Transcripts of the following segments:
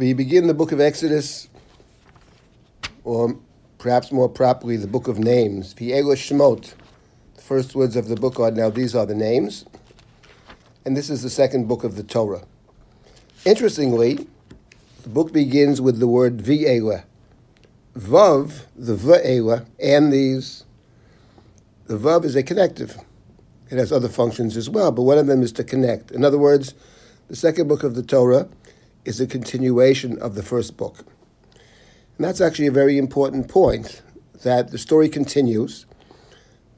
We begin the book of Exodus, or perhaps more properly, the book of names. V'ela Shemot. The first words of the book are now these are the names, and this is the second book of the Torah. Interestingly, the book begins with the word V'ela. Vav, the V'ela, and these. The Vav is a connective. It has other functions as well, but one of them is to connect. In other words, the second book of the Torah is a continuation of the first book. And that's actually a very important point that the story continues.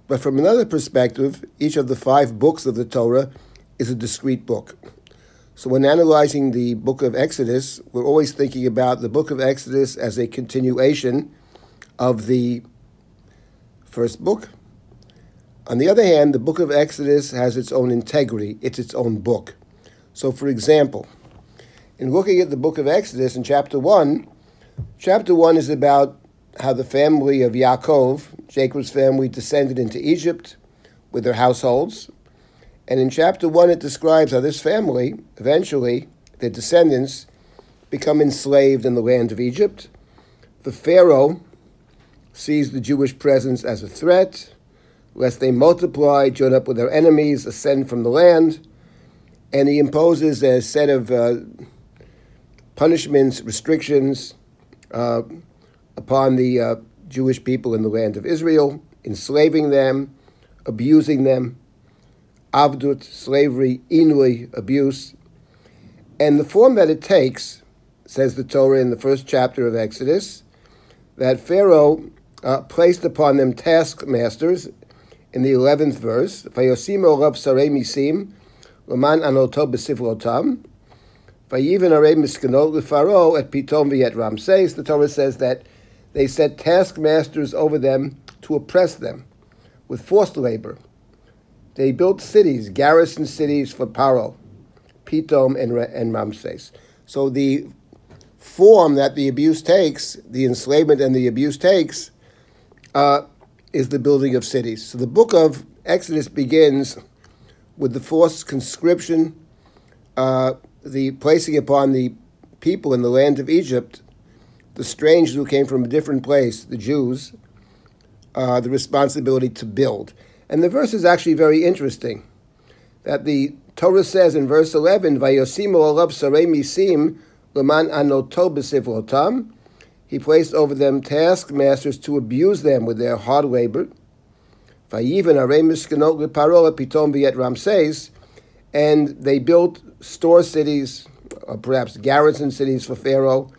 But from another perspective, each of the five books of the Torah is a discrete book. So when analyzing the book of Exodus, we're always thinking about the book of Exodus as a continuation of the first book. On the other hand, the book of Exodus has its own integrity, it's its own book. So, for example, in looking at the book of Exodus in chapter 1, chapter 1 is about how the family of Yaakov, Jacob's family, descended into Egypt with their households. And in chapter 1, it describes how this family, eventually, their descendants, become enslaved in the land of Egypt. The Pharaoh sees the Jewish presence as a threat, lest they multiply, join up with their enemies, ascend from the land and he imposes a set of uh, punishments, restrictions uh, upon the uh, Jewish people in the land of Israel, enslaving them, abusing them, avdut, slavery, inui, abuse. And the form that it takes, says the Torah in the first chapter of Exodus, that Pharaoh uh, placed upon them taskmasters in the 11th verse, Vayosimo Rav Sarei Misim, Laman anoto besifrotam. Vayiven arei miskanot lefaro at pitom v'yet Ramses. The Torah says that they set taskmasters over them to oppress them with forced labor. They built cities, garrison cities for Paro, Pitom, and, and Ramses. So the form that the abuse takes, the enslavement and the abuse takes, uh, is the building of cities. So the book of Exodus begins with the forced conscription, uh, the placing upon the people in the land of Egypt, the strangers who came from a different place, the Jews, uh, the responsibility to build. And the verse is actually very interesting. That the Torah says in verse 11, Vayosimu alav misim leman anoto. He placed over them taskmasters to abuse them with their hard labor. Vayiven arei miskanot leparola pitom v'yet Ramses, and they built store cities, or perhaps garrison cities for Pharaoh,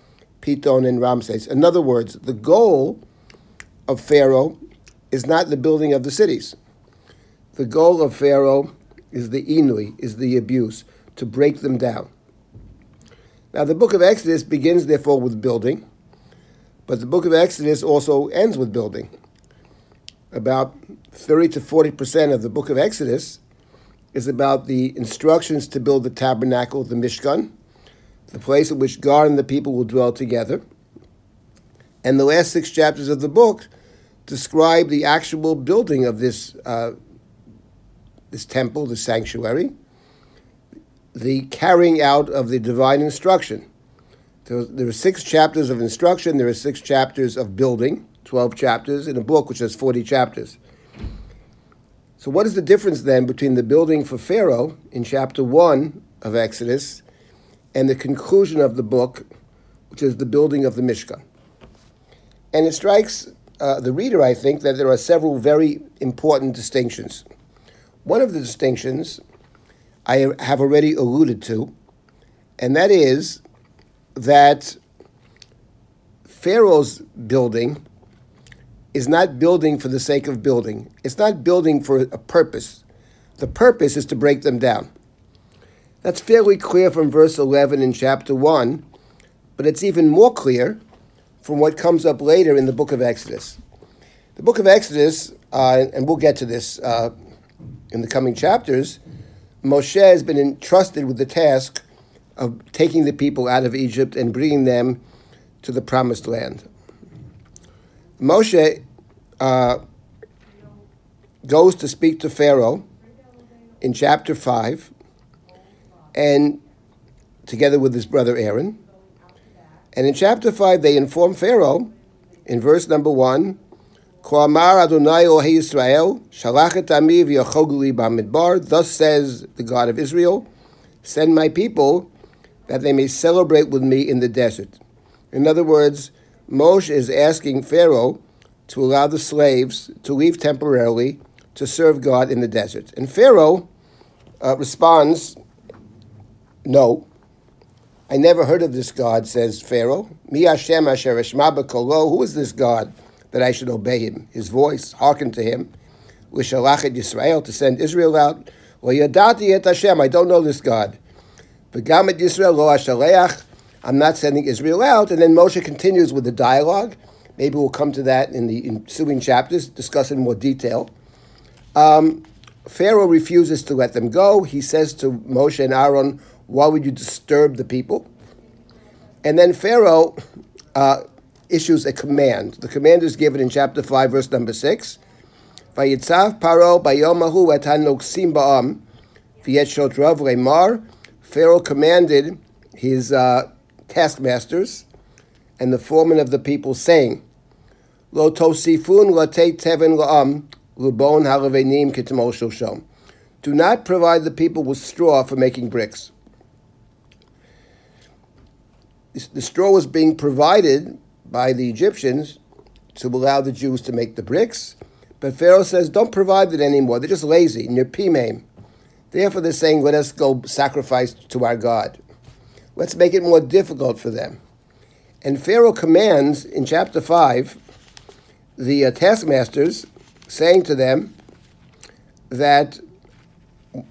Pitom, and Ramses. In other words, the goal of Pharaoh is not the building of the cities. The goal of Pharaoh is the inui, is the abuse, to break them down. Now, the book of Exodus begins, therefore, with building, but the book of Exodus also ends with building. About 30 to 40 percent of the book of Exodus is about the instructions to build the tabernacle, the Mishkan, the place in which God and the people will dwell together. And the last six chapters of the book describe the actual building of this, uh, this temple, the sanctuary, the carrying out of the divine instruction. There, there are six chapters of instruction, there are six chapters of building, 12 chapters, in a book which has 40 chapters. So, what is the difference then between the building for Pharaoh in chapter 1 of Exodus and the conclusion of the book, which is the building of the Mishkan? And it strikes uh, the reader, I think, that there are several very important distinctions. One of the distinctions I have already alluded to, and that is that Pharaoh's building is not building for the sake of building. It's not building for a purpose. The purpose is to break them down. That's fairly clear from verse 11 in chapter 1, but it's even more clear from what comes up later in the book of Exodus. The book of Exodus, uh, and we'll get to this uh, in the coming chapters, Moshe has been entrusted with the task of taking the people out of Egypt and bringing them to the promised land. Moshe uh, goes to speak to Pharaoh in chapter 5, and together with his brother Aaron. And in chapter 5, they inform Pharaoh in verse number 1 Adonai Israel, bamidbar. Thus says the God of Israel, send my people that they may celebrate with me in the desert. In other words, Moshe is asking Pharaoh to allow the slaves to leave temporarily to serve God in the desert. And Pharaoh uh, responds, No. I never heard of this God, says Pharaoh. Mi Hashem asher. Who is this God that I should obey him? His voice, hearken to him. L'shalachet Yisrael, to send Israel out. Well, yadati et Hashem. I don't know this God. V'gamet Yisrael lo ashaleach. I'm not sending Israel out. And then Moshe continues with the dialogue. Maybe we'll come to that in the ensuing chapters, discuss in more detail. Um, Pharaoh refuses to let them go. He says to Moshe and Aaron, Why would you disturb the people? And then Pharaoh uh, issues a command. The command is given in chapter 5, verse number 6. Vayitzav paro bayomahu ba'am v'yet. Pharaoh commanded his uh, taskmasters and the foreman of the people, saying, Lo tosifun la'am lubon kitamol shoshom. Do not provide the people with straw for making bricks. The straw was being provided by the Egyptians to allow the Jews to make the bricks, but Pharaoh says, don't provide it anymore. They're just lazy, nirpimim. Therefore, they're saying, let us go sacrifice to our God. Let's make it more difficult for them. And Pharaoh commands in chapter 5 the uh, taskmasters, saying to them that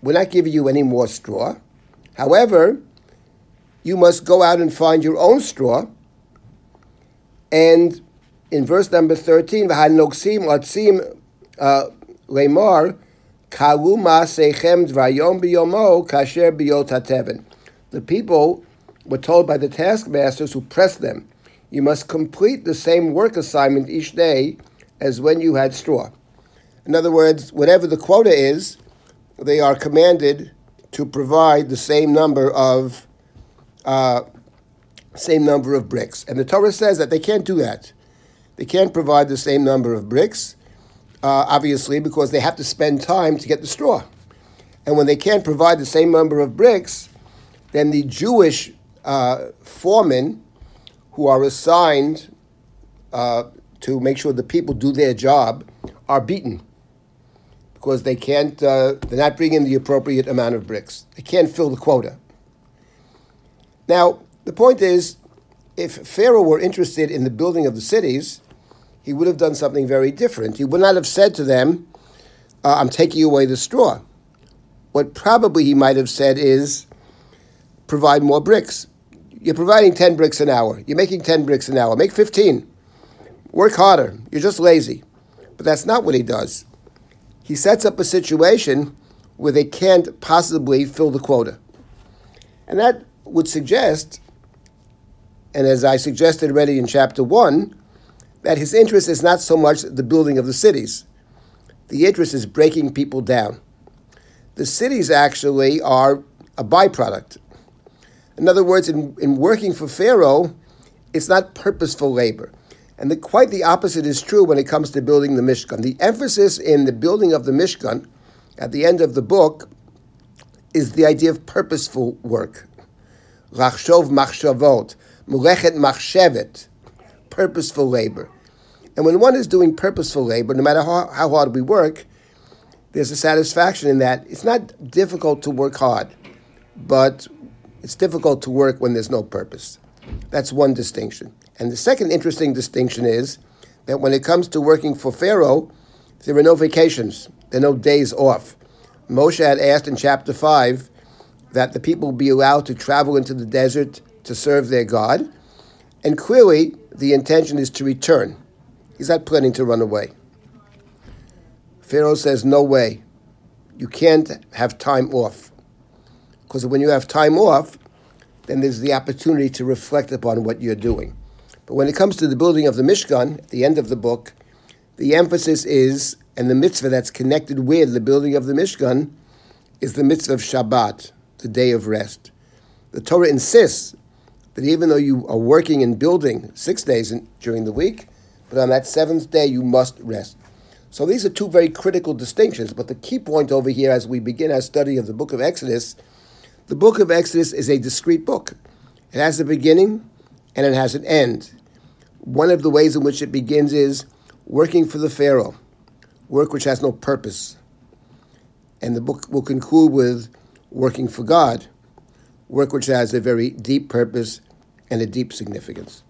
we're not giving you any more straw. However, you must go out and find your own straw. And in verse number 13, V'hanoksim latzim uh, lemar kaluma sechem dvayom biyomo kasher. The people were told by the taskmasters who pressed them, You must complete the same work assignment each day as when you had straw. In other words, whatever the quota is, they are commanded to provide the same number of uh, same number of bricks. And the Torah says that they can't do that. They can't provide the same number of bricks, uh, obviously, because they have to spend time to get the straw. And when they can't provide the same number of bricks, then the Jewish uh, foremen who are assigned uh, to make sure the people do their job are beaten because they can't, uh, they're not bringing the appropriate amount of bricks. They can't fill the quota. Now, the point is, if Pharaoh were interested in the building of the cities, he would have done something very different. He would not have said to them, uh, I'm taking away the straw. What probably he might have said is, provide more bricks. You're providing 10 bricks an hour. You're making 10 bricks an hour. Make 15. Work harder. You're just lazy. But that's not what he does. He sets up a situation where they can't possibly fill the quota. And that would suggest, and as I suggested already in chapter 1, that his interest is not so much the building of the cities. The interest is breaking people down. The cities actually are a byproduct. In other words, in, in working for Pharaoh, it's not purposeful labor. And the, quite the opposite is true when it comes to building the Mishkan. The emphasis in the building of the Mishkan at the end of the book is the idea of purposeful work. Rachshov machshavot, mulechet machshevet, purposeful labor. And when one is doing purposeful labor, no matter how, how hard we work, there's a satisfaction in that. It's not difficult to work hard, but it's difficult to work when there's no purpose. That's one distinction. And the second interesting distinction is that when it comes to working for Pharaoh, there are no vacations, there are no days off. Moshe had asked in chapter 5 that the people be allowed to travel into the desert to serve their God, and clearly the intention is to return. He's not planning to run away. Pharaoh says, No way. You can't have time off. Because when you have time off, then there's the opportunity to reflect upon what you're doing. But when it comes to the building of the Mishkan, at the end of the book, the emphasis is, and the mitzvah that's connected with the building of the Mishkan, is the mitzvah of Shabbat, the day of rest. The Torah insists that even though you are working and building six days in, during the week, but on that seventh day you must rest. So these are two very critical distinctions. But the key point over here, as we begin our study of the book of Exodus, the book of Exodus is a discrete book. It has a beginning and it has an end. One of the ways in which it begins is working for the Pharaoh, work which has no purpose. And the book will conclude with working for God, work which has a very deep purpose and a deep significance.